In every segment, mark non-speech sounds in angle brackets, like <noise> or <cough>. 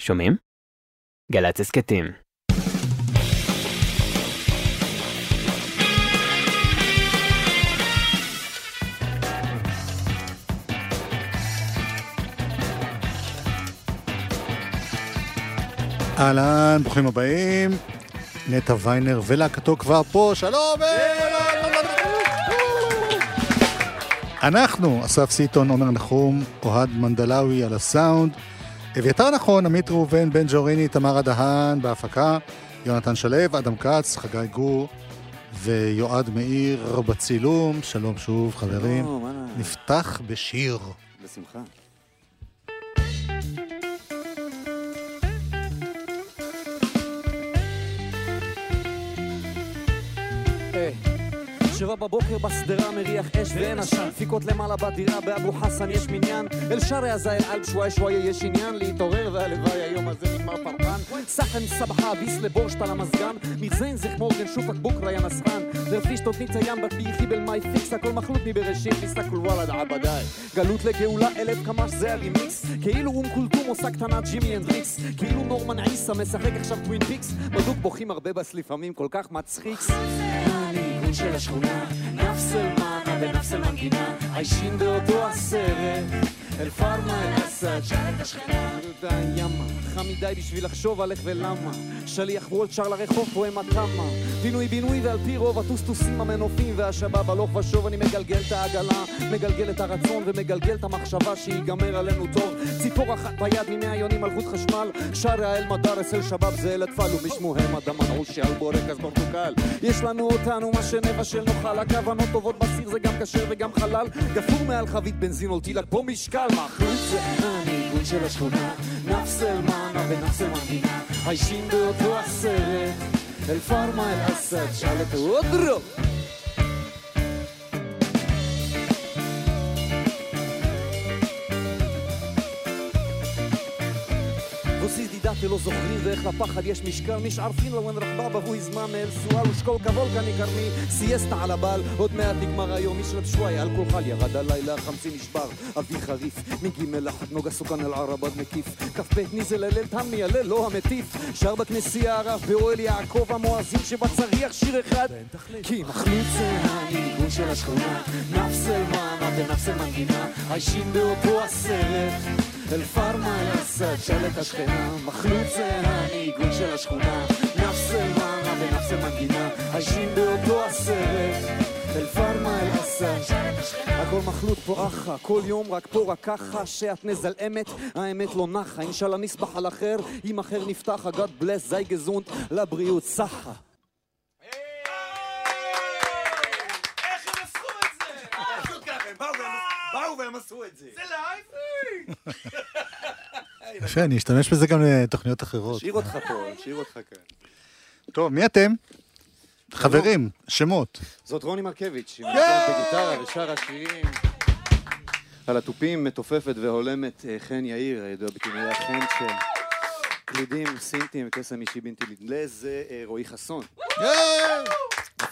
שומעים? גל"צ הסכתים. אהלן, ברוכים הבאים. נטע ויינר ולהקתו כבר פה, שלום! אנחנו, אסף סיטון, עומר נחום, אוהד מנדלאוי על הסאונד, אביתר נכון, עמית ראובן, בן ג'וריני, תמר הדהן בהפקה, יונתן שלו, אדם כץ, חגי גור ויועד מאיר בצילום. שלום שוב, חברים. נפתח בשיר. בשמחה. שבע בבוקר בשדרה מריח אש ואין עשן. דפיקות למעלה בדירה באבו חסן יש מניין. אל שרי הזייל על שוואי שוואי יש עניין. להתעורר והלוואי היום הזה נגמר פרפן. סחן סבחה ביס לבורשט על המזגן. מזיין זך מורגן שופק בוקרה יא נסחן דרפיש תותנית הים בת ביחי בלמי פיקס. הכל מחלוט מבראשית תסתכל וואלה דעבדיי גלות לגאולה אלף קמ"ש זה הרימיקס. כאילו אום כולתום עושה קטנה ג'ימי הנדריקס כאילו נורמן עיסה משחק עכשיו טווין פיקס. בדוק בוכים הרבה בס לפעמים כל כך מצחיקס הניגון של השכונה. נפס אל מנה ונפס אל מנגינה עיישים באותו הסרט אל פארמה אל אסד שאל את השכנה די ימה חם מדי בשביל לחשוב על איך ולמה. שליח וולט שר לרחוב פואמה תמה פינוי בינוי ועל פי רוב הטוסטוסים המנופים והשבב הלוך ושוב אני מגלגל את העגלה מגלגל את הרצון ומגלגל את המחשבה שיגמר עלינו טוב. ציפור אחת ביד ממאה יונים על חוט חשמל שרה האל מדרס אל שבב זה אל אטפל ומשמוהם אדמן עושי על בורקס פורטוקל. יש לנו אותנו מה שנבשל נאכל הכוונות טובות בסיר זה גם כשר וגם חלל. גפור מעל חבית בנזין או תילק פה משקל מחלוץ זה הניגון של השכונה נפס אל מנה ונפס אל מנגינה עיישים באותו הסרט אל פארמה אל אסד שאל את אודרו וסיס דידתה לא זוכרים ואיך לפחד יש משקל מש ערפין לו אין רחבבה והוא יזמן מאל סואל ושקול כבול כני קרמי סייסטה על הבעל עוד מעט נגמר היום. ישרב שוואי על כל חל ירד הלילה חמצי נשבר. אבי חריף מגימל אחת נוגה סוכן אל ערבד מקיף. כ"ב ניזל הלל תמי הלל לא המטיף. שר בכנסייה הרב באוהל יעקב המואזין שבצריח שיר אחד. כי זה הניגון של השכונה. נפס אל מנה ונפס אל מנגינה. עיישים באותו הסרט אל פארמה אל אסד של את השכנה מחלוט זה הניגון של השכונה. נפס אל מנה ונפס אל מנגינה עיישים באותו הסרט. אל פארמה אל אסד הכל מחלוט פה אחא כל יום רק פה רק ככה שאת נזלאמת האמת לא נחה אינשאללה נסבח על אחר. אם אחר נפתח אגד בלס זי גזונט לבריאות סחה באו והם עשו את זה. זה לייב? <laughs> יפה, אני אשתמש בזה גם לתוכניות אחרות. שיר אותך פה, שיר אותך כאן טוב, מי אתם? חברים, שמות. זאת רוני מרקביץ', שהיא מנגנת בגיטרה ושרה שירים. על התופים מתופפת והולמת אה, חן יאיר, הידוע בכינוי החן של קלידים, סינטים, קסם אישי בלתי נדלה, זה אה, רועי חסון.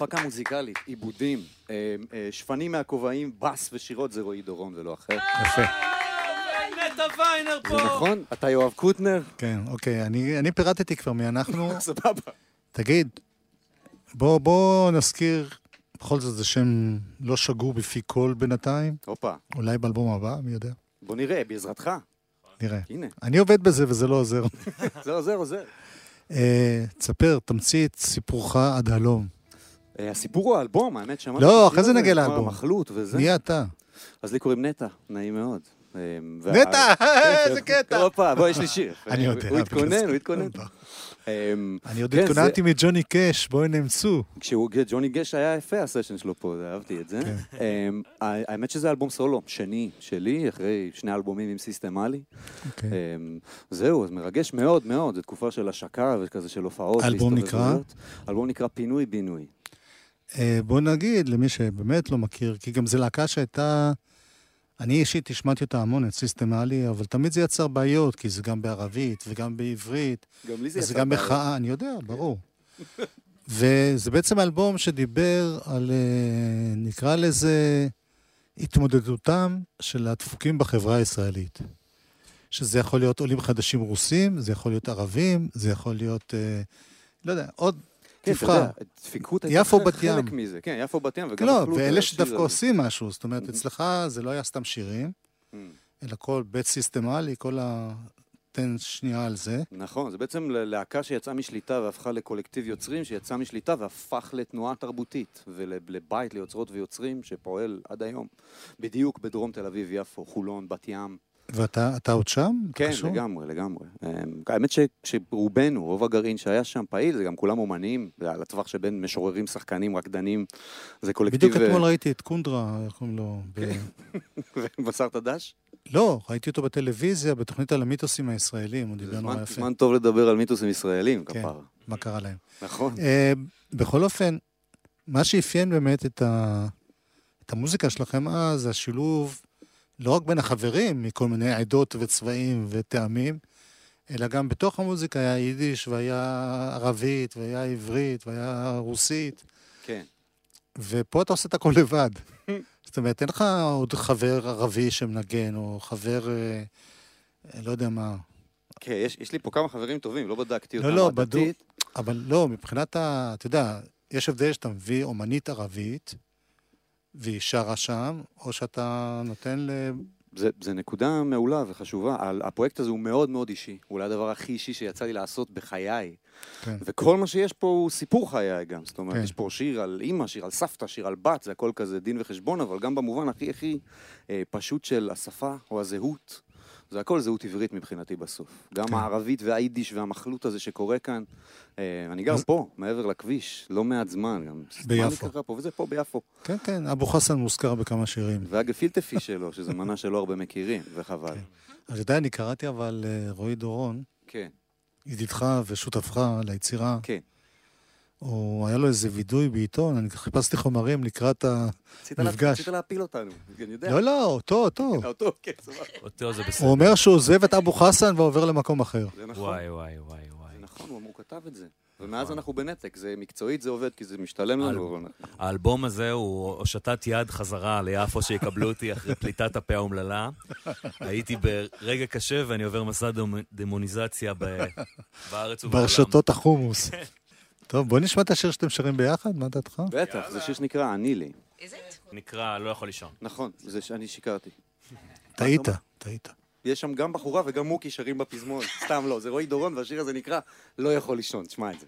הפקה מוזיקלית, עיבודים, אה, אה, שפנים מהכובעים, בס ושירות זה רועי דורון ולא אחר. יפה. נטע ויינר פה. זה נכון? אתה יואב קוטנר? כן, אוקיי, אני אני פירטתי כבר מי אנחנו. <laughs> סבבה. תגיד, בוא, בוא נזכיר, בכל זאת זה שם לא שגור בפי כל בינתיים, הופה, אולי באלבום הבא, מי יודע? בוא נראה, בעזרתך. נראה. הנה, אני עובד בזה וזה לא עוזר. <laughs> זה עוזר, עוזר. אה, תספר, תמצית סיפורך עד הלום. אה, הסיפור הוא האלבום, האמת שמעתי. לא, אחרי זה נגיע לאלבום. המחלוט וזה. מי אתה? אז לי קוראים נטע, נעים מאוד. אה, נטע, <laughs> כן, איזה קטע. הופה, בוא, יש לי שיר. <laughs> אני יודע. הוא התכונן, הוא התכונן. אה, אני עוד כן, התכוננתי מג'וני קאש, בואי נאמצו. כשהוא, ג'וני גש היה יפה הסשן שלו פה, אהבתי את זה. כן. אמ, האמת שזה אלבום סולו, שני שלי, אחרי שני אלבומים עם סיסטמלי. אוקיי. אמ, זהו, אז מרגש מאוד מאוד, זו תקופה של השקה וכזה של הופעות. האלבום והסתובבויות. האלבום נקרא פינוי בינוי. אה, בוא נגיד למי שבאמת לא מכיר, כי גם זו להקה שהייתה... אני אישית השמעתי אותה המון, את סיסטמלי, אבל תמיד זה יצר בעיות, כי זה גם בערבית וגם בעברית, גם לי זה וזה יצא גם בעיה. מחאה, אני יודע, ברור. וזה בעצם אלבום שדיבר על, אה, נקרא לזה, התמודדותם של הדפוקים בחברה הישראלית. שזה יכול להיות עולים חדשים רוסים, זה יכול להיות ערבים, זה יכול להיות, אה, לא יודע, עוד כן, תבחר. דפיקות הייתה חלק-. מזה. כן, יפו בת ים, לא, ואלה שדווקא. עושים משהו, זאת אומרת, אצלך זה לא היה סתם שירים, Mm. אלא כל בית סיסטמלי, כל ה... תן שנייה על זה. נכון, זה בעצם להקה שיצאה משליטה והפכה לקולקטיב יוצרים שיצא משליטה והפך לתנועה תרבותית ולבית ליוצרות ויוצרים שפועל עד היום. בדיוק בדרום תל אביב, יפו, חולון, בת ים. ואתה אתה עוד שם? כן, קשור? לגמרי, לגמרי. אמ, האמת ש- שרובנו, רוב הגרעין שהיה שם פעיל, זה גם כולם אומנים, זה על הטווח שבין משוררים, שחקנים, רקדנים, זה קולקטיב... בדיוק אתמול ראיתי את קונדרה, איך קוראים לו? <laughs> ב- ובשר דש? לא, ראיתי אותו בטלוויזיה, בתוכנית על המיתוסים הישראלים, הוא דיבר נורא יפה. זמן טוב לדבר על מיתוסים ישראלים, כן. כפרה. מה קרה להם. נכון. אה, בכל אופן, מה שאפיין באמת את, ה... את המוזיקה שלכם אז, זה השילוב לא רק בין החברים מכל מיני עדות וצבעים וטעמים, אלא גם בתוך המוזיקה היה יידיש, והיה ערבית, והיה עברית, והיה רוסית, כן. ופה אתה עושה את הכל לבד. <laughs> זאת אומרת, אין לך עוד חבר ערבי שמנגן, או חבר, אה, לא יודע מה. כן, יש, יש לי פה כמה חברים טובים, לא בדקתי לא, אותם לא, עדתית. בדוק. אבל לא, מבחינת ה... אתה יודע, יש הבדל שאתה מביא אומנית ערבית, והיא שרה שם, או שאתה נותן ל... זה, זה נקודה מעולה וחשובה. הפרויקט הזה הוא מאוד מאוד אישי. הוא אולי הדבר הכי אישי שיצא לי לעשות בחיי. כן. וכל מה שיש פה הוא סיפור חיי גם. זאת אומרת, כן. יש פה שיר על אימא, שיר על סבתא, שיר על בת, זה הכל כזה דין וחשבון, אבל גם במובן הכי הכי אה, פשוט של השפה או הזהות. זה הכל זהות עברית מבחינתי בסוף. גם כן. הערבית והיידיש והמחלוט הזה שקורה כאן. אה, אני גר אז- פה, מעבר לכביש, לא מעט זמן. גם ביפו. מה פה, וזה פה ביפו. כן, כן, אבו חסן מוזכר בכמה שירים. והגפילטפי שלו, שזו מנה שלא הרבה מכירים, וחבל. כן. אתה יודע, אני קראתי אבל אה, רועי דורון, כן, ידידך ושותפך ליצירה, כן. או היה לו איזה וידוי בעיתון, אני חיפשתי חומרים לקראת המפגש. רצית להפיל אותנו, אני יודע. לא, לא, אותו, אותו. <laughs> אותו, כן, סבבה. אותו זה הוא בסדר. אומר שהוא עוזב את אבו חסן ועובר למקום אחר. זה נכון. וואי, וואי, וואי, וואי. זה נכון, הוא הוא כתב את זה. ומאז אנחנו בנתק, זה מקצועית זה עובד, כי זה משתלם לנו. האלבום הזה הוא הושטת יד חזרה ליפו שיקבלו אותי אחרי פליטת הפה האומללה. הייתי ברגע קשה ואני עובר מסע דמ- דמוניזציה ב- בארץ ובעולם. ברשתות החומוס. טוב, בוא נשמע את השיר שאתם שרים ביחד, מה דעתך? בטח, זה שיר שנקרא "אני לי". נקרא לא יכול לישון. נכון, זה שאני שיקרתי. טעית, טעית. יש שם גם בחורה וגם מוקי שרים בפזמון. <laughs> סתם לא, זה רועי דורון, והשיר הזה נקרא "לא יכול לישון", תשמע את זה.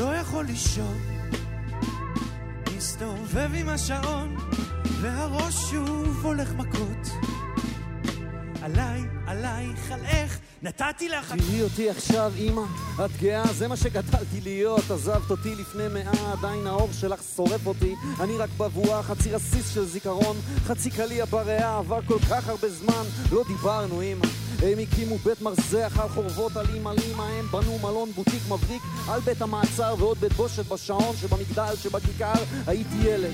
לא יכול לישון, מסתובב עם השעון, והראש שוב הולך מכות. עליי, עלייך, על איך נתתי לך... תהיי אותי עכשיו, אמא, את גאה, זה מה שגדלתי להיות. עזבת אותי לפני מאה, עדיין האור שלך שורף אותי. אני רק בבואה, חצי רסיס של זיכרון, חצי קליע בריאה, עבר כל כך הרבה זמן, לא דיברנו, אמא. הם הקימו בית מרזח על חורבות עלים על אמא, הם בנו מלון בוטיק מבריק על בית המעצר ועוד בית בושת בשעון שבמגדל שבכיכר הייתי ילד.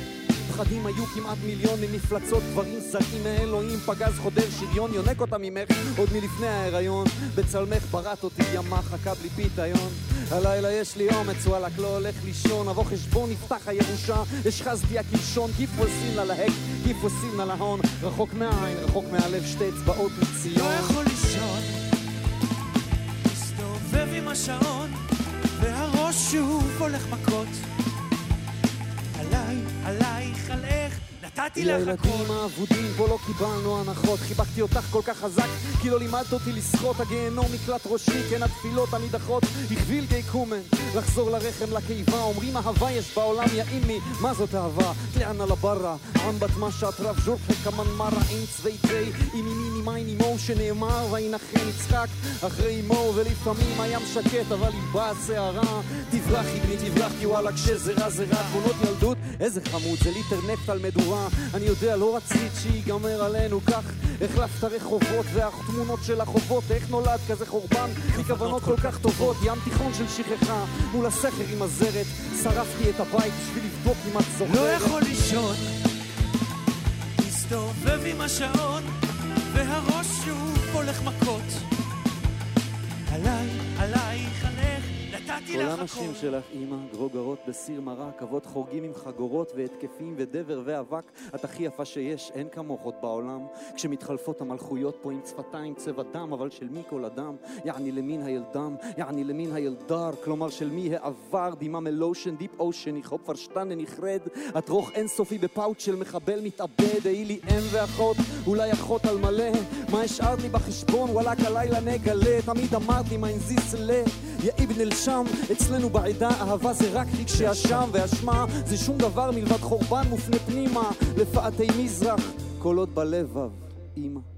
פחדים היו כמעט מיליון ממפלצות, דברים זרים מאלוהים, פגז חודר שריון, יונק אותה ממך עוד מלפני ההיריון. בצלמך בראת אותי ימה חכה בלי פיתיון. הלילה יש לי אומץ, וואלכ לא הולך לישון, אבוא חשבון, נפתח הירושה, השחזתי הקלשון, גיף וסין לה להק, גיף וסין לה להון, רחוק מהעין, רחוק מהלב, שתי אצבעות לא מציון. יכול השעון, והראש שוב הולך מכות. עליי, עלייך, על איך נתתי לך הכל. לילדים האבודים פה לא קיבלנו הנחות חיבקתי אותך כל כך חזק כי לא לימדת אותי לשחות הגיהנום מקלט ראשי כן התפילות הנידחות הכביל גיא קומן לחזור לרחם לקיבה אומרים אהבה יש בעולם יא אימי מה זאת אהבה? עם בת משת רב ז'ורחה כמן מרה אין צווי תה. עם ימיני מיין אמו שנאמר וינחם יצחק אחרי אמו ולפעמים הים שקט אבל היא באה סערה תברחי בני תברחי וואלה כשזה רע זה רע תמונות ילדות איזה חמוד זה ליטר נפט על מדורה. אני יודע לא רצית שיגמר עלינו כך. החלפת רחובות והתמונות של החובות. איך נולד כזה חורבן? מכוונות כל כך טובות. ים תיכון של שכחה. מול הסכר עם הזרת שרפתי את הבית בשביל לבדוק אם את זוכרת. לא יכול לישון, מסתובב עם השעון, והראש שוב הולך מכות. כל הנשים. שלך, אמא, גרוגרות בסיר מרק, אבות חורגים עם חגורות והתקפים ודבר ואבק. את הכי יפה שיש, אין כמוך עוד בעולם. כשמתחלפות המלכויות פה עם שפתיים צבע דם, אבל של מי כל הדם? يعني لمين هالدم, يعني لمين هالدار, כלומר של מי העבר, די מאמע לשון, deep ocean, verstanden, ich red. את רוך אינסופי בפאוט של מחבל מתאבד, היי לי אם ואחות, אולי אחות על מלא. מה השארת לי בחשבון, וואלכ הלילה נגלה. תמיד אמרת לי, מה אינזיס לה, יא אבן אל-שם, אצלנו בעדה אהבה זה רק רגשי אשם, ואשמה זה שום דבר מלבד חורבן מופנה פנימה, לפאתי מזרח, קולות בלבב, אמא.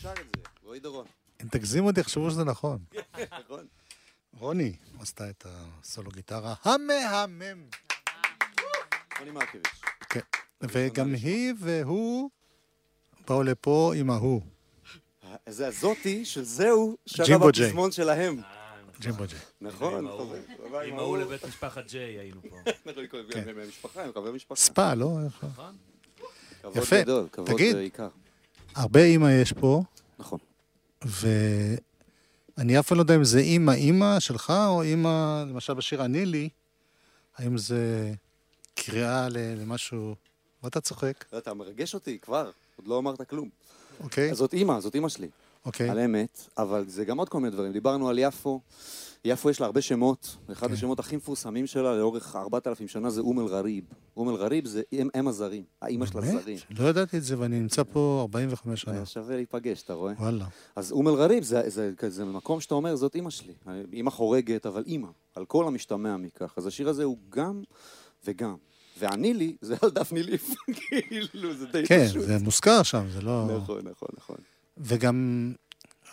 שר את זה, רועי דורון. אם תגזימו אותי, יחשבו שזה נכון. נכון. רוני עשתה את הסולו גיטרה המהמם. רוני מרקביץ'. כן. וגם היא והוא באו לפה עם ההוא, זה הזאתי של זהו, שרה. בפזמון שלהם. ג'ימבו ג'יי. נכון, עם ההוא. חבר. עם ההוא לבית משפחת ג'יי היינו פה. <laughs> אנחנו כן. עם משפחה, עם חבר משפחה. ספא, לא? נכון? כבוד יפה. גדול, כבוד תגיד. הרבה אימא יש פה, נכון. ואני אף פעם לא יודע אם זה אימא אימא שלך, או אימא, למשל בשיר "אני לי", האם זה קריאה למשהו... מה אתה צוחק? אתה מרגש אותי כבר, עוד לא אמרת כלום. אוקיי? אז זאת אימא, זאת אימא שלי. אוקיי. על אמת, אבל זה גם עוד כל מיני דברים. דיברנו על יפו, יפו יש לה הרבה שמות, אחד כן. השמות הכי מפורסמים שלה לאורך 4,000 שנה זה אום אל-גריב. אום אל-גריב זה אם, אם הזרים, האימא של הזרים. לא ידעתי את זה, ואני נמצא פה 45 שנה. שווה להיפגש, אתה רואה? וואלה. אז אום אל-גריב זה, זה, זה, זה מקום שאתה אומר, זאת אימא שלי. אימא חורגת, אבל אימא, על כל המשתמע מכך. אז השיר הזה הוא גם וגם. ועני לי, זה על דפני ליף, <laughs> כאילו, זה די כן, פשוט. זה מוזכר שם, זה לא... נכון, נכון, נכון. וגם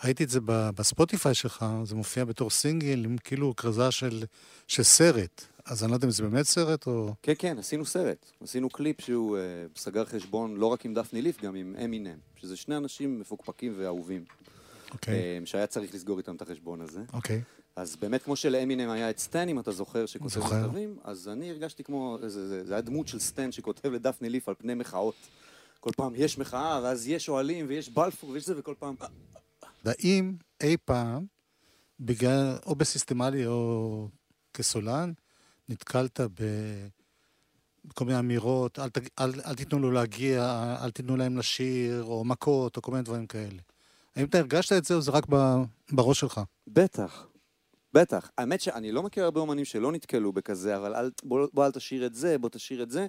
ראיתי את זה בספוטיפיי שלך, זה מופיע בתור סינגל עם כאילו כרזה של, של סרט. אז אני לא יודע אם זה באמת סרט או... כן, כן, עשינו סרט. עשינו קליפ שהוא uh, סגר חשבון לא רק עם דפני ליף, גם עם אמינם, שזה שני אנשים מפוקפקים ואהובים, אוקיי, אה, שהיה צריך לסגור איתם את החשבון הזה. אוקיי. אז באמת, כמו שלאמינם היה את סטן, אם אתה זוכר, שכותב. מכתבים, אז אני הרגשתי כמו, זה, זה, זה היה דמות של סטן שכותב לדפני ליף על פני מחאות. כל פעם יש מחאה, ואז יש אוהלים, ויש בלפור, ויש זה, וכל פעם... והאם אי פעם, בגלל, או בסיסטמלי או כסולן, נתקלת ב... בכל מיני אמירות, אל, תג- אל, אל תיתנו לו להגיע, אל תיתנו להם לשיר, או מכות, או כל מיני דברים כאלה. האם אתה הרגשת את זה, או זה רק ב, בראש שלך? בטח, בטח. האמת שאני לא מכיר הרבה אומנים שלא נתקלו בכזה, אבל אל, בוא, בוא אל תשאיר את זה, בוא תשאיר את זה.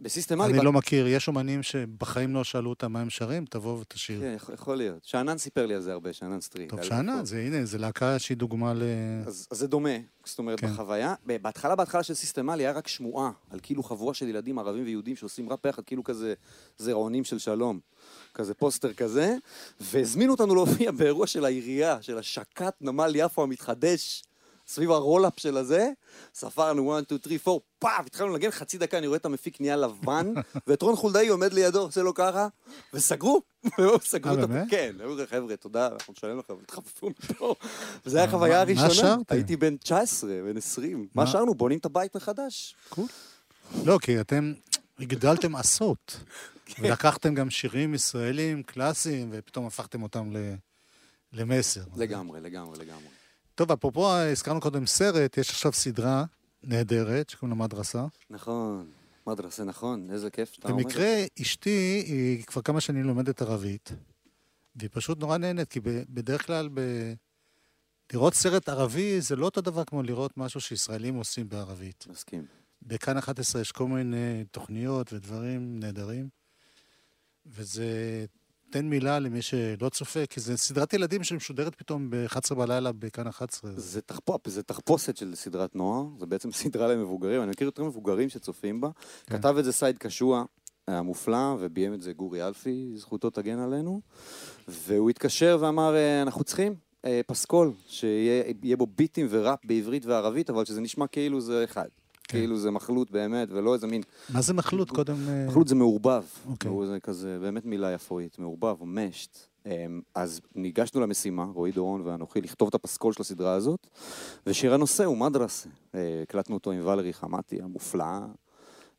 בסיסטמלי... אני לא מכיר, יש אומנים שבחיים לא שאלו אותם מה הם שרים, תבוא ותשיר. כן, יכול- להיות. שאנן סיפר לי על זה הרבה, שאנן סטריט. טוב, שאנן, זה הנה, זה להקה שהיא דוגמה ל... אז, זה דומה, זאת אומרת, כן. בחוויה, בהתחלה, בהתחלה של סיסטם עלי היה רק שמועה, על כאילו חבורה של ילדים ערבים ויהודים שעושים ראפ ביחד, כאילו כזה זרעונים של שלום, כזה פוסטר כזה, והזמינו אותנו להופיע באירוע של העירייה, של השקת נמל יפו המתחדש, סביב ה roll-up של הזה, ספרנו 1, 2, 3, 4, פאף, התחלנו לנגן חצי דקה, אני רואה את המפיק נהיה לבן, <laughs> ואת רון חולדאי עומד לידו, עושה לו ככה, וסגרו, <laughs> סגרו אה, את? הפ... כן, אמרו לי, חבר'ה, תודה, אנחנו נשלם לכם, תחפפו מפה. <laughs> וזו הייתה מה- החוויה מה הראשונה. הייתי בן 19, בן 20. מה? שרנו? בונים את הבית מחדש. לא, כי אתם הגדלתם עשות, ולקחתם גם שירים ישראלים קלאסיים, ופתאום הפכתם אותם. למסר. לגמרי, לגמרי, לגמרי. טוב, אפרופו, הזכרנו קודם סרט, יש עכשיו סדרה נהדרת, שקוראים לה מדרסה. נכון. מדרסה, נכון, איזה כיף שאתה אומר. במקרה, אשתי, היא כבר כמה שנים לומדת ערבית, והיא פשוט נורא נהנית, כי בדרך כלל ב... לראות סרט ערבי זה לא אותו דבר כמו לראות משהו שישראלים עושים בערבית. מסכים. בכאן 11 יש כל מיני תוכניות ודברים נהדרים. וזה... תן מילה למי שלא צופה, כי זו סדרת ילדים שמשודרת פתאום ב-11 בלילה בכאן 11. זה, תחפופ, זה תחפושת של סדרת נוער, זה בעצם <laughs> סדרה למבוגרים, אני מכיר יותר מבוגרים שצופים בה. כן. כתב את זה סייד קשוע המופלא, וביים את זה גורי אלפי, זכותו תגן עלינו. והוא התקשר ואמר, "אה, אנחנו צריכים אה, פסקול, שיהיה יהיה בו ביטים וראפ בעברית וערבית, אבל שזה נשמע כאילו זה אחד. כן. כאילו זה מחלוט באמת, ולא איזה מין... מה זה מחלוט קודם? אה, מחלוט זה מעורבב. אוקיי. זה כזה, באמת מילה יפואית, מעורבב או משט. אמ, אז ניגשנו למשימה, רועי דורון ואנוכי, לכתוב את הפסקול של הסדרה הזאת, ושיר הנושא הוא מדרסה. אה, הקלטנו אותו עם ולרי חמתי המופלאה,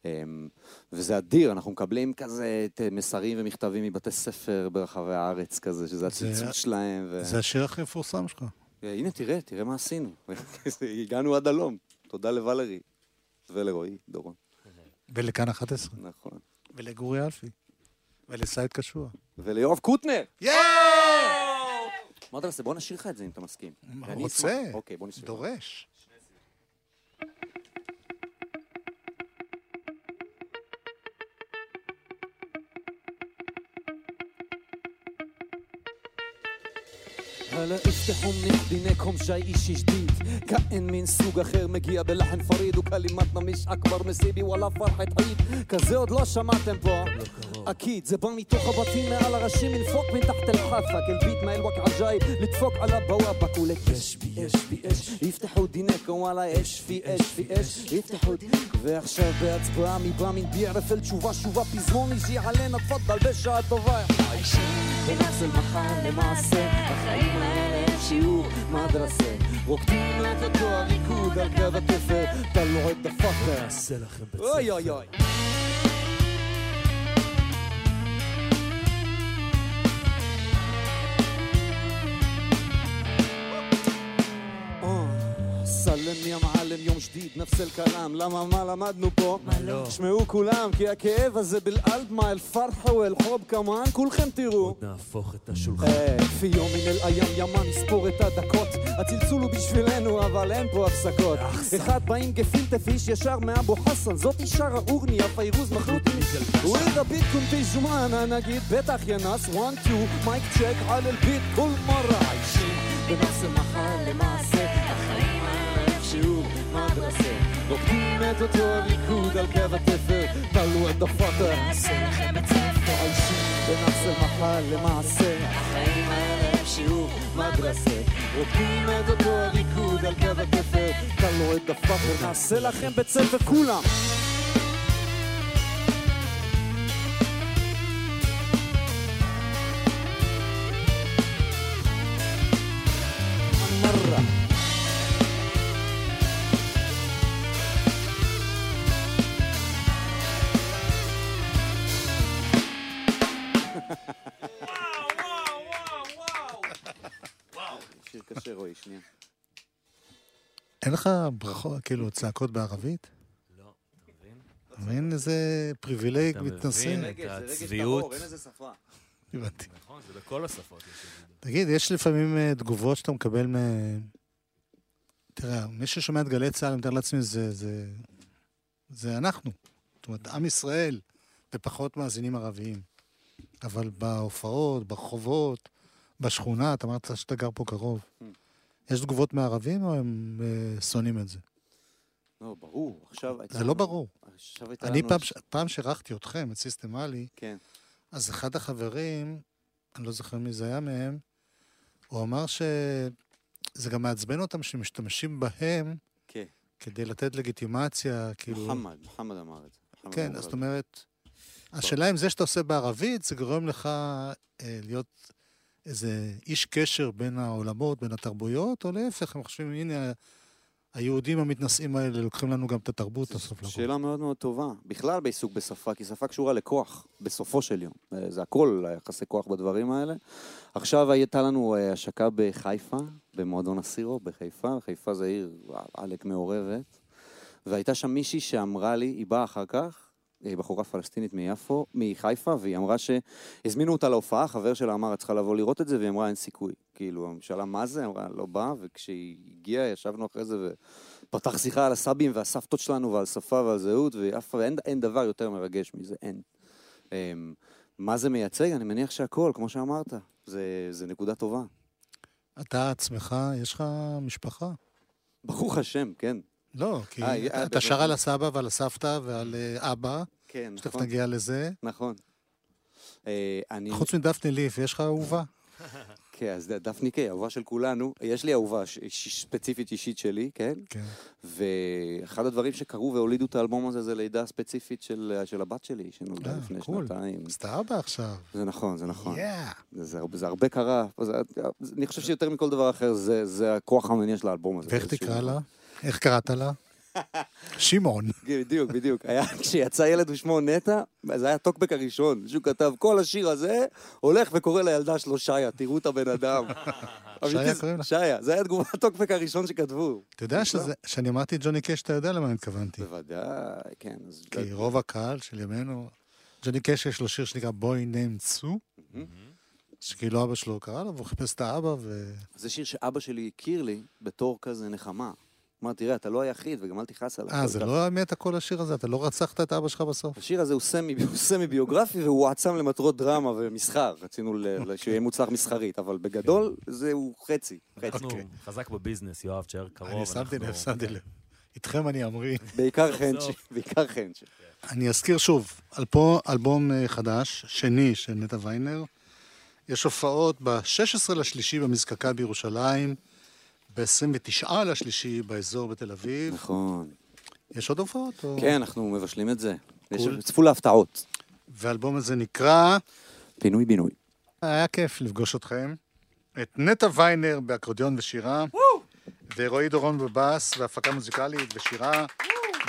אמ, וזה אדיר, אנחנו מקבלים כזה את, אה, מסרים ומכתבים מבתי ספר ברחבי הארץ כזה, שזה הציצות שלהם. ו... זה השיר הכי מפורסם שלך. הנה, תראה, תראה מה עשינו. <laughs> הגענו עד הלום. תודה לוולרי ולרועי דורון. ולכאן 11. נכון. ולגורי אלפי. ולסייד קשוע. וליואב קוטנר. מה אתה עושה? בוא נשאיר לך את זה אם אתה מסכים. רוצה. אוקיי, בוא נשאיר. דורש. هلا افتحوا من دينكم شيء إشي جديد كائن من سوق أخر مجيء بلحن فريد وكلماتنا مش أكبر مصيبة ولا فرحة عيد كزود لو سمعتم بو פה אקיד זה בא מתוך הבתים מעל הראשים מנפוק מתחת אל-חפה כל ביט מה אל-ווק עג'איב לדפוק על הבוואבק ולק יש בי אש בי אש יפתחו דינקו וואלה אש פי אש פי אש יפתחו ועכשיו בהצבעה מבא מן ביערף אל תשובה שובה פזמון אישי עלינה תפדל בשעה טובה בנפס אל-מחל למעשה החיים האלה הם שיעור מדרסה. רוקדים את אותו הריקוד על קו התפר תלו את דפקה נעשה מעלם יום שדיד נפס אל-כלאם למה מה למדנו פה? מה לא? שמעו כולם כי הכאב הזה בלעלד מה אל-פרחה ואל-חוב כמובן כולכם תראו. נהפוך את השולחן. אה, פי יום מן אל-איים ימה נספור את הדקות. הצלצול הוא בשבילנו אבל אין פה הפסקות. אחד באים גפילטה פיש ישר מאבו חסן. זאת אישה ראורני הפיירוז מחלוטי ואידה ביט קונטי ז'ומאנה נגיד בטח ינס וואן טו מייק צ'ק על אל-ביט כל מרה עיישים בנפס המחר למעשה רוקדים את אותו הריקוד על קו התפר תלו את הפאטה נעשה לכם בית ספר. עיישים בנפס המחר למעשה. החיים האלה הם שיעור מדרסה. רוקדים את אותו הריקוד על קו התפר תלו את הפאטה נעשה לכם בית ספר כולם אין לך ברכות, כאילו, צעקות בערבית? לא, אתה מבין? אתה מבין איזה פריבילג אתה מתנשא? מבין? רגש, זה רגש הצביעות. אין איזה שפה. הבנתי. נכון, זה בכל השפות את. תגיד, יש לפעמים אה, תגובות שאתה מקבל מ... תראה, מי ששומע את גלי צה"ל, אני מתאר לעצמי, זה, זה, זה אנחנו. זאת אומרת, עם ישראל, ופחות מאזינים ערביים. אבל בהופעות, ברחובות, בשכונה, אתה אמרת שאתה גר פה קרוב. יש תגובות מערבים או הם אה, שונאים את זה? לא, ברור, עכשיו הייתה... זה לא ברור. עכשיו הייתה אני לנו- פעם, ש- פעם שאירחתי אתכם, את סיסטמלי, כן. אז אחד החברים, אני לא זוכר מי זה היה מהם, הוא אמר שזה גם מעצבן אותם שמשתמשים בהם כן. כדי לתת לגיטימציה, כאילו... מוחמד, מוחמד אמר את זה. כן, זאת אומרת, השאלה אם זה שאתה עושה בערבית, זה גורם לך אה, להיות איזה איש קשר בין העולמות, בין התרבויות, או להפך, הם חושבים, הנה, היהודים המתנשאים האלה לוקחים לנו גם את התרבות בסוף לרוב. שאלה מאוד מאוד טובה. בכלל בעיסוק בשפה, כי שפה קשורה לכוח, בסופו של יום. אה, זה הכל יחסי כוח בדברים האלה. עכשיו הייתה לנו אה, השקה בחיפה, במועדון הסירו בחיפה. חיפה זה עיר עלק מעורבת. והייתה שם מישהי שאמרה לי, היא באה אחר כך, בחורה פלסטינית מיפו, מחיפה, והיא אמרה שהזמינו אותה להופעה, חבר שלה אמר, את צריכה לבוא לראות את זה, והיא אמרה, אין סיכוי. כאילו, שאלה מה זה, אמרה, לא באה, וכשהיא הגיעה, ישבנו אחרי זה, ופתח שיחה על הסבים והסבתות שלנו ועל שפה ועל זהות, ואף אין, אין דבר יותר מרגש מזה, אין. אמ, מה זה מייצג? אני מניח שהכל, כמו שאמרת. זה, זה נקודה טובה. אתה עצמך, יש לך משפחה? ברוך השם, כן. לא, כי אה, אתה- אה, שר? על הסבא ועל הסבתא ועל אה, אבא, כן, שתכף נכון. נגיע לזה. נכון. אה, אני... חוץ מדפני ליף, יש לך אהובה? <laughs> כן, אז דפני קיי, אהובה של כולנו. יש לי אהובה ש- ש- ספציפית אישית שלי, כן? כן. ואחד הדברים שקרו והולידו את האלבום הזה זה לידה ספציפית של, של הבת שלי, שנולדה אה, לפני קול. שנתיים. אז אתה אבא עכשיו. זה נכון, זה נכון. יאה. זה, זה, הרבה- קרה. זה, אני חושב שיותר מכל דבר אחר, זה, זה הכוח המניע של האלבום הזה. ואיך תקרא לה? איך קראת לה? שמעון. בדיוק, בדיוק. היה, כשיצא ילד ושמו נטע, זה היה הטוקבק הראשון, שהוא כתב, כל השיר הזה הולך וקורא לילדה שלו שיה, תראו את הבן אדם. <laughs> שיה קוראים לה? שיה, זה היה תגובת הטוקבק הראשון שכתבו. אתה יודע שזה- שאני אמרתי ג'וני קש, אתה יודע למה אני התכוונתי. בוודאי, כן. כי רוב הקהל של ימינו, ג'וני קש יש לו שיר שנקרא ניים צו, שכאילו אבא שלו קרא לו, והוא חיפש את האבא, ו... זה שיר שאבא שלי הכיר לי בתור כזה נחמה. אמר, תראה, אתה לא היחיד, וגם אל תכעס עליו. אה, זה לא האמת הכל השיר הזה? אתה לא רצחת את אבא שלך בסוף? השיר הזה הוא סמי, הוא סמי ביוגרפי והוא הועצם למטרות דרמה ומסחר. רצינו שיהיה מוצלח מסחרית, אבל בגדול זהו חצי. חצי. אנחנו אוקיי. חזק בביזנס, יואב, תשאר קרוב. אני שמתי לב, שמתי לב. איתכם אני אמריא. בעיקר חנצ'י, בעיקר חנצ'י. אני אזכיר שוב, על פה אלבום אה, חדש, שני של נטע ויינר. יש הופעות ב-16 לשלישי במזקקה בירושלים, ב-29 לשלישי באזור בתל אביב. נכון. יש עוד הופעות? או- כן, אנחנו מבשלים את זה. יש- קול. צפו להפתעות. והאלבום הזה נקרא... פינוי-בינוי. היה כיף לפגוש אתכם. את נטע ויינר באקורדיון ושירה, ורועי דורון בבאס והפקה מוזיקלית ושירה,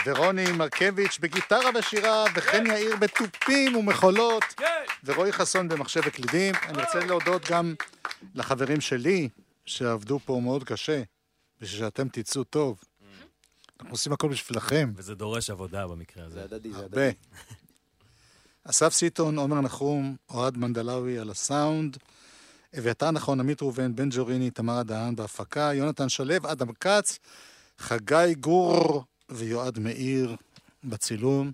ורוני מרקביץ' בגיטרה ושירה, וחן יאיר בתופים ומחולות, ורועי חסון במחשב וקלידים. אני רוצה להודות גם לחברים שלי, שעבדו פה מאוד קשה, בשביל שאתם תצאו טוב. אנחנו עושים הכל בשבילכם. וזה דורש עבודה במקרה הזה. זה הדדי, זה הרבה. הדדי. <laughs> אסף סיטון, עומר נחום, אוהד מנדלאוי על הסאונד, אביתר נכון, עמית ראובן, בן ג'וריני, תמרה דהן בהפקה, יונתן שלו, אדם כץ, חגי גור ויועד מאיר בצילום.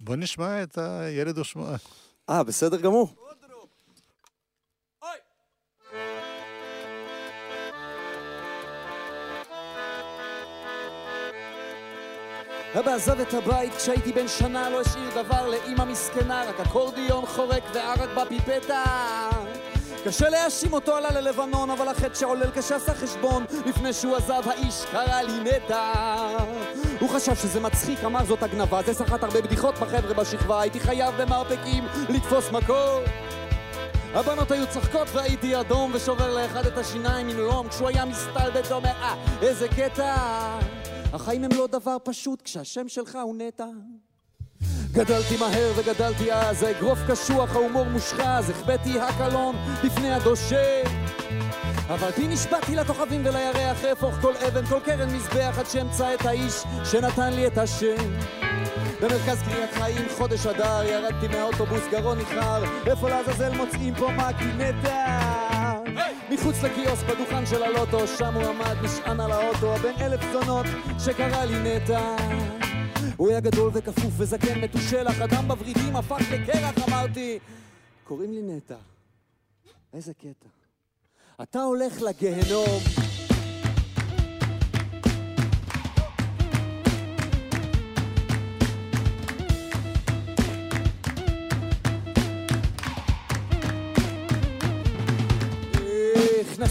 בוא נשמע את הילד ושמו. אה, בסדר גמור. אבא עזב את הבית כשהייתי בן שנה, לא השאיר דבר לאימא מסכנה, רק אקורדיון חורק וערק בפיפטה. קשה להאשים אותו, עלה ללבנון, אבל החטא שעולל כשעשה חשבון, לפני שהוא עזב האיש קרא לי נטע. הוא חשב שזה מצחיק, אמר זאת הגנבה, זה סחט הרבה בדיחות בחבר'ה בשכבה, הייתי חייב במרפקים לתפוס מקור. הבנות היו צוחקות והייתי אדום ושובר לאחד את השיניים עם רום כשהוא היה מסתלבט אומר אה איזה קטע החיים הם לא דבר פשוט כשהשם שלך הוא נטע. גדלתי מהר וגדלתי אז, האגרוף קשוח, ההומור מושחז, החבאתי הקלון בפני הדושה. בי נשבעתי לכוכבים ולירח, אהפוך כל אבן, כל קרן מזבח עד שאמצא את האיש שנתן לי את השם. במרכז קריית חיים, חודש אדר, ירדתי מהאוטובוס, גרון ניחר, איפה לעזאזל מוצאים פה מקינטה? מחוץ לקיוסק בדוכן של הלוטו, שם הוא עמד, נשען על האוטו, הבן אלף זונות, שקרא לי נטע. הוא היה גדול וכפוף וזקן מתושלח, אדם בוורידים הפך לקרח, אמרתי, קוראים לי נטע. איזה קטע. אתה הולך לגיהנום.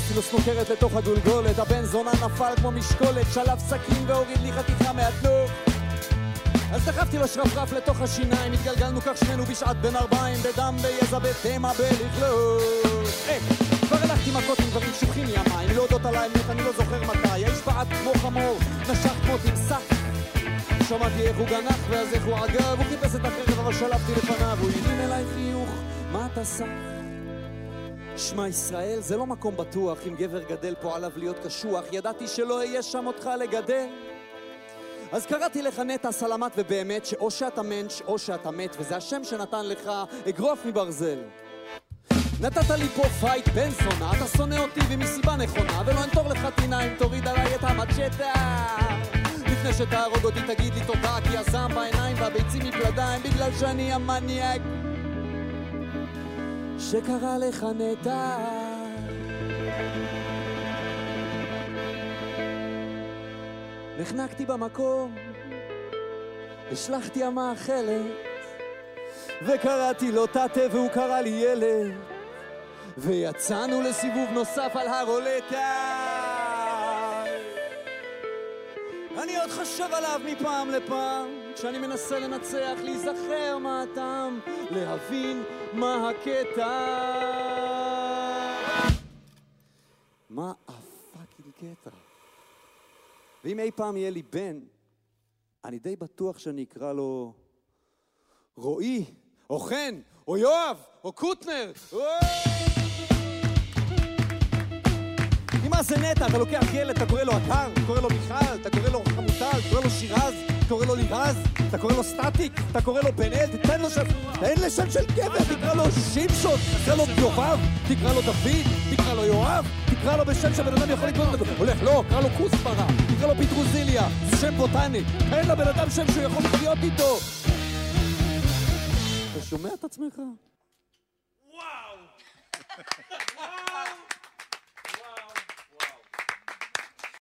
הכנסתי לו סנוקרת לתוך הגולגולת, הבן זונה נפל כמו משקולת, שלף סכין והוריד לי חתיכה מהתנור. אז דחפתי לו שרפרף לתוך השיניים, התגלגלנו כך שנינו בשעת בין ארבעים, בדם, ביזע, בתמה, בלכלוך. היי, כבר הלכתי מכות עם דברים שופכים ימיים, להודות על האמת, אני לא זוכר מתי, האיש בעט כמו חמור, נשך כמו תמסה. שמעתי איך הוא גנח ואז איך הוא עגב, הוא חיפש את החרב אבל שלפתי לפניו, הוא הרים אליי חיוך, מה אתה שם? שמע ישראל, זה לא מקום בטוח, אם גבר גדל פה עליו להיות קשוח, ידעתי שלא אהיה שם אותך לגדל. אז קראתי לך נטע סלמת ובאמת, שאו שאתה מענטש או שאתה מת, וזה השם שנתן לך אגרוף מברזל. נתת לי פה פייט בן זונה, אתה שונא אותי ומסיבה נכונה, ולא אנטור לך טינה אם תוריד עליי את המצ'טה. לפני שתהרוג אותי תגיד לי תודה, כי הזעם בעיניים והביצים מפלדיים, בגלל שאני המניאק. שקרא לך נטע. נחנקתי במקום, השלכתי המאכלת, וקראתי לו תתה והוא קרא לי ילד, ויצאנו לסיבוב נוסף על הרולטה. אני עוד חושב עליו מפעם לפעם, כשאני מנסה לנצח, להיזכר מה הטעם, להבין מה הקטע. מה ה fucking קטע? ואם אי פעם יהיה לי בן, אני די בטוח שאני אקרא לו רועי, או חן, או יואב, או קוטנר. כי מה זה נטע? אתה לוקח ילד, אתה קורא לו אתר, אתה קורא לו מיכל, אתה קורא לו חמוטל, אתה קורא לו שירז, אתה קורא לו לירז, אתה קורא לו סטטיק, אתה קורא לו בן אל, תתן לו שם, תן לי שם של גבר, תקרא לו שמשון, תקרא לו יובב, תקרא לו דוד, תקרא לו יואב, תקרא לו בשם שבן אדם יכול לקרוא אותו, הולך, לא, קרא לו כוספרה, תקרא לו פיטרוזיליה, זה שם בוטני, תן לבן אדם שם שהוא יכול לחיות איתו. אתה שומע את עצמך?